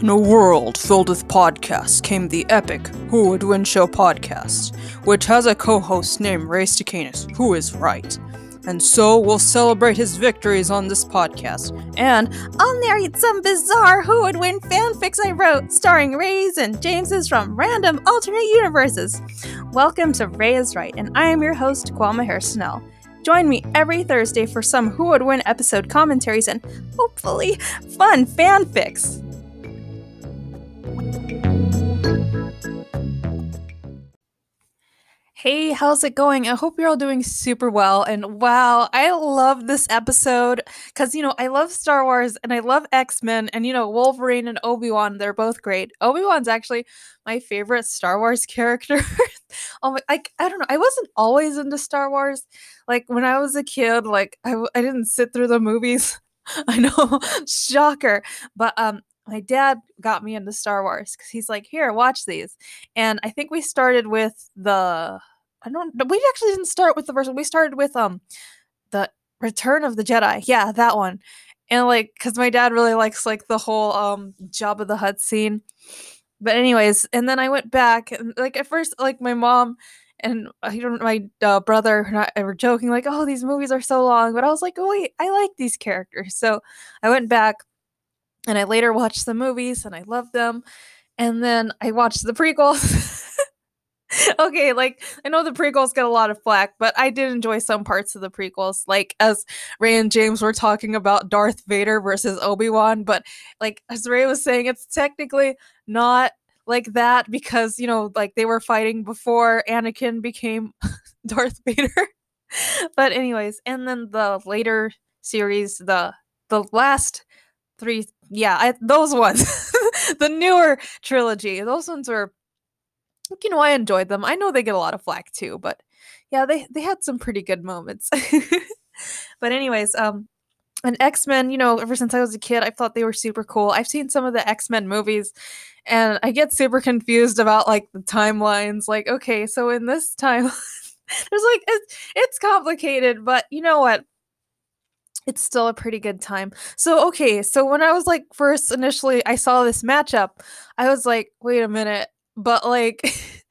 In a world filled with podcasts came the epic Who Would Win Show podcast, which has a co host named Ray Stacanus, who is right. And so we'll celebrate his victories on this podcast. And I'll narrate some bizarre Who Would Win fanfics I wrote, starring Rays and Jameses from random alternate universes. Welcome to Ray is Right, and I am your host, Kwame Harsnell. Join me every Thursday for some Who Would Win episode commentaries and hopefully fun fanfics. Hey, how's it going? I hope you're all doing super well. And wow, I love this episode because, you know, I love Star Wars and I love X Men and, you know, Wolverine and Obi Wan. They're both great. Obi Wan's actually my favorite Star Wars character. oh my, like, I don't know. I wasn't always into Star Wars. Like, when I was a kid, like, I, I didn't sit through the movies. I know, shocker. But um, my dad got me into Star Wars because he's like, here, watch these. And I think we started with the I don't we actually didn't start with the first one. We started with um the Return of the Jedi. Yeah, that one. And like cuz my dad really likes like the whole um Jabba the Hutt scene. But anyways, and then I went back and like at first like my mom and I don't my uh, brother and I were joking like, "Oh, these movies are so long." But I was like, "Oh, wait, I like these characters." So I went back and I later watched the movies and I loved them. And then I watched the prequels okay, like I know the prequels get a lot of flack, but I did enjoy some parts of the prequels. Like as Ray and James were talking about Darth Vader versus Obi-Wan, but like as Ray was saying, it's technically not like that because, you know, like they were fighting before Anakin became Darth Vader. but anyways, and then the later series, the the last three yeah, I, those ones. the newer trilogy. Those ones were you know, I enjoyed them. I know they get a lot of flack too, but yeah, they they had some pretty good moments. but anyways, um and X-Men, you know, ever since I was a kid, I thought they were super cool. I've seen some of the X-Men movies and I get super confused about like the timelines. Like, okay, so in this time there's like it's, it's complicated, but you know what? It's still a pretty good time. So, okay, so when I was like first initially I saw this matchup, I was like, wait a minute, but like,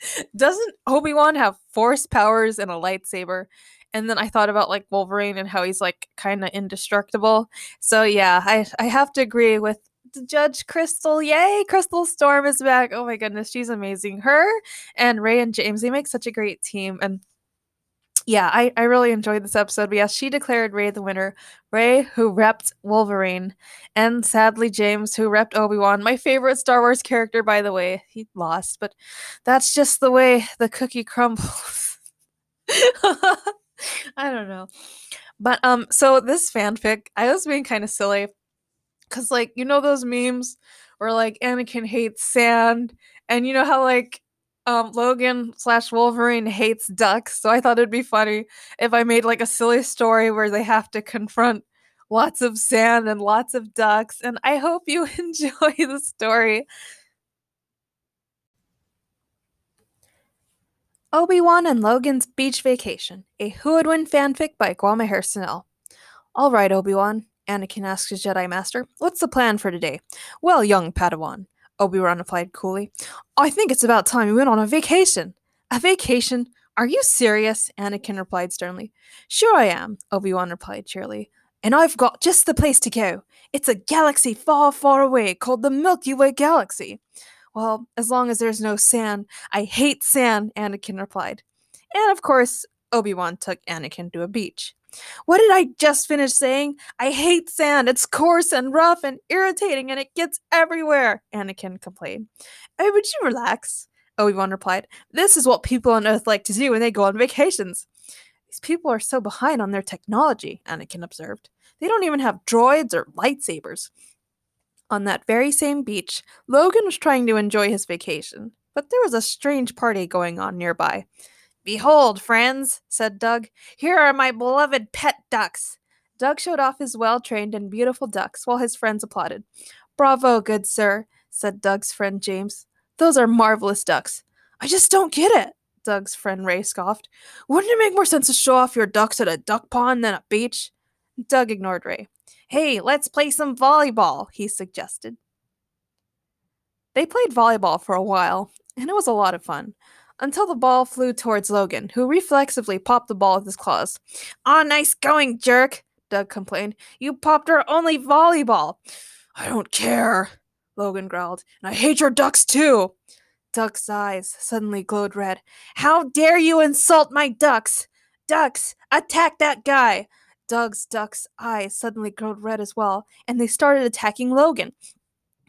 doesn't Obi Wan have force powers and a lightsaber? And then I thought about like Wolverine and how he's like kind of indestructible. So yeah, I I have to agree with Judge Crystal. Yay, Crystal Storm is back. Oh my goodness, she's amazing. Her and Ray and James, they make such a great team. And yeah, I, I really enjoyed this episode. But yes, she declared Ray the winner. Ray, who repped Wolverine, and sadly James, who repped Obi Wan. My favorite Star Wars character, by the way. He lost, but that's just the way the cookie crumbles. I don't know. But um, so this fanfic, I was being kind of silly. Cause like, you know those memes where like Anakin hates sand, and you know how like um, Logan slash Wolverine hates ducks, so I thought it'd be funny if I made like a silly story where they have to confront lots of sand and lots of ducks. And I hope you enjoy the story. Obi-Wan and Logan's Beach Vacation, a Who Would Win fanfic by Kwame Harsnell. All right, Obi-Wan, Anakin asks his Jedi Master, what's the plan for today? Well, young Padawan, Obi-Wan replied coolly. I think it's about time we went on a vacation. A vacation? Are you serious? Anakin replied sternly. Sure I am, Obi-Wan replied cheerily. And I've got just the place to go. It's a galaxy far, far away called the Milky Way Galaxy. Well, as long as there's no sand. I hate sand, Anakin replied. And of course, Obi-Wan took Anakin to a beach. What did I just finish saying? I hate sand. It's coarse and rough and irritating and it gets everywhere, Anakin complained. Oh, would you relax? Obi-Wan replied. This is what people on Earth like to do when they go on vacations. These people are so behind on their technology, Anakin observed. They don't even have droids or lightsabers. On that very same beach, Logan was trying to enjoy his vacation, but there was a strange party going on nearby. Behold, friends, said Doug, here are my beloved pet ducks. Doug showed off his well trained and beautiful ducks while his friends applauded. Bravo, good sir, said Doug's friend James. Those are marvelous ducks. I just don't get it, Doug's friend Ray scoffed. Wouldn't it make more sense to show off your ducks at a duck pond than a beach? Doug ignored Ray. Hey, let's play some volleyball, he suggested. They played volleyball for a while, and it was a lot of fun. Until the ball flew towards Logan, who reflexively popped the ball with his claws. Aw, nice going, jerk, Doug complained. You popped our only volleyball. I don't care, Logan growled. And I hate your ducks too. Doug's eyes suddenly glowed red. How dare you insult my ducks? Ducks, attack that guy! Doug's duck's eyes suddenly glowed red as well, and they started attacking Logan.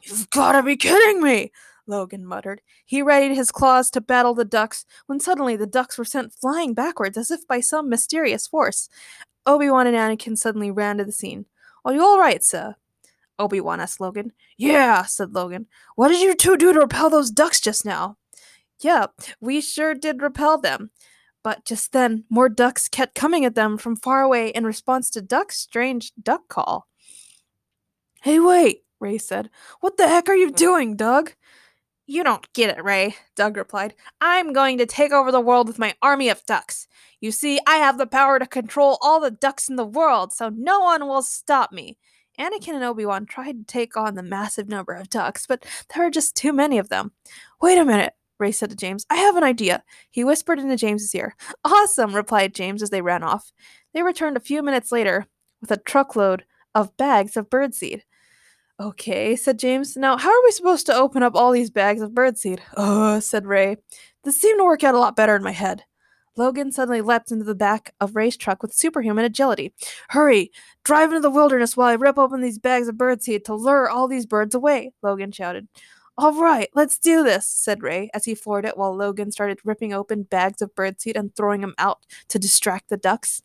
You've gotta be kidding me! Logan muttered. He readied his claws to battle the ducks when suddenly the ducks were sent flying backwards as if by some mysterious force. Obi-Wan and Anakin suddenly ran to the scene. Are you all right, sir? Obi-Wan asked Logan. Yeah, said Logan. What did you two do to repel those ducks just now? Yep, yeah, we sure did repel them. But just then, more ducks kept coming at them from far away in response to Doug's strange duck call. Hey, wait, Ray said. What the heck are you mm. doing, Doug? You don't get it, Ray, Doug replied. I'm going to take over the world with my army of ducks. You see, I have the power to control all the ducks in the world, so no one will stop me. Anakin and Obi Wan tried to take on the massive number of ducks, but there were just too many of them. Wait a minute, Ray said to James. I have an idea. He whispered into James's ear. Awesome, replied James as they ran off. They returned a few minutes later with a truckload of bags of birdseed. Okay, said James. Now, how are we supposed to open up all these bags of birdseed? Uh, said Ray. This seemed to work out a lot better in my head. Logan suddenly leapt into the back of Ray's truck with superhuman agility. Hurry! Drive into the wilderness while I rip open these bags of birdseed to lure all these birds away, Logan shouted. All right, let's do this, said Ray as he floored it while Logan started ripping open bags of birdseed and throwing them out to distract the ducks.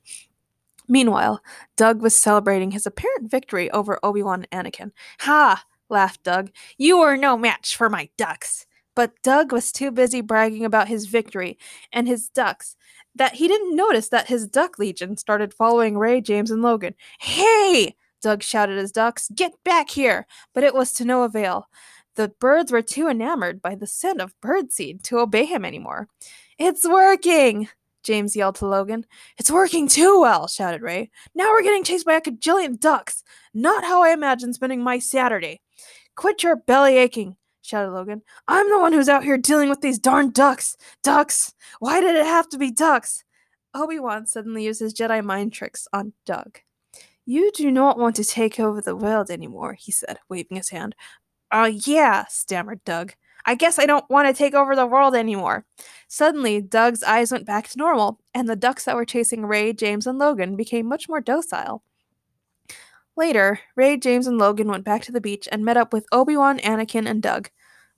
Meanwhile, Doug was celebrating his apparent victory over Obi Wan and Anakin. Ha! laughed Doug. You are no match for my ducks. But Doug was too busy bragging about his victory and his ducks that he didn't notice that his duck legion started following Ray, James, and Logan. Hey! Doug shouted his ducks. Get back here! But it was to no avail. The birds were too enamored by the scent of birdseed to obey him anymore. It's working! James yelled to Logan. It's working too well, shouted Ray. Now we're getting chased by a cajillion ducks. Not how I imagine spending my Saturday. Quit your belly aching, shouted Logan. I'm the one who's out here dealing with these darn ducks. Ducks! Why did it have to be ducks? Obi Wan suddenly used his Jedi mind tricks on Doug. You do not want to take over the world anymore, he said, waving his hand. Uh, yeah, stammered Doug. I guess I don't want to take over the world anymore. Suddenly, Doug's eyes went back to normal, and the ducks that were chasing Ray, James, and Logan became much more docile. Later, Ray, James, and Logan went back to the beach and met up with Obi Wan, Anakin, and Doug.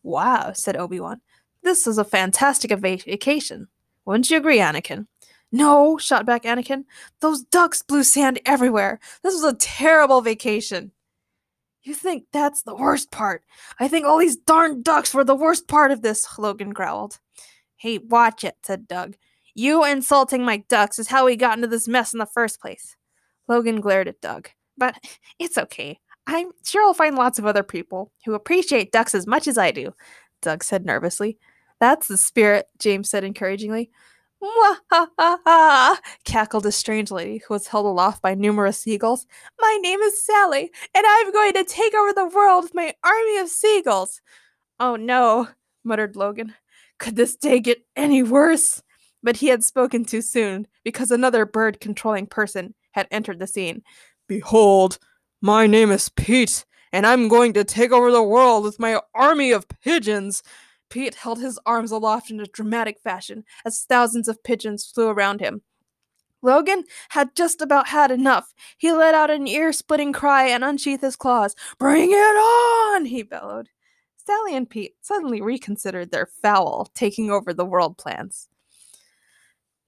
Wow, said Obi Wan. This is a fantastic vacation. Wouldn't you agree, Anakin? No, shot back Anakin. Those ducks blew sand everywhere. This was a terrible vacation. You think that's the worst part? I think all these darn ducks were the worst part of this, Logan growled. Hey, watch it, said Doug. You insulting my ducks is how we got into this mess in the first place. Logan glared at Doug. But it's okay. I'm sure I'll find lots of other people who appreciate ducks as much as I do, Doug said nervously. That's the spirit, James said encouragingly. Mwahaha! cackled a strange lady who was held aloft by numerous seagulls. My name is Sally, and I'm going to take over the world with my army of seagulls. Oh no, muttered Logan. Could this day get any worse? But he had spoken too soon, because another bird controlling person had entered the scene. Behold, my name is Pete, and I'm going to take over the world with my army of pigeons. Pete held his arms aloft in a dramatic fashion as thousands of pigeons flew around him. Logan had just about had enough. He let out an ear splitting cry and unsheathed his claws. Bring it on! he bellowed. Sally and Pete suddenly reconsidered their foul, taking over the world plans.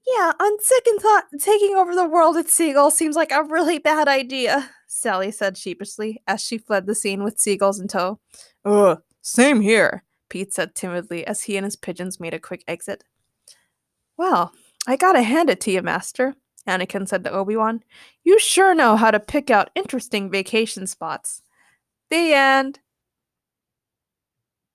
Yeah, on second thought, taking over the world with seagulls seems like a really bad idea, Sally said sheepishly as she fled the scene with seagulls in tow. Ugh, same here, Pete said timidly as he and his pigeons made a quick exit. Well, I gotta hand it to you, Master, Anakin said to Obi Wan. You sure know how to pick out interesting vacation spots. The end.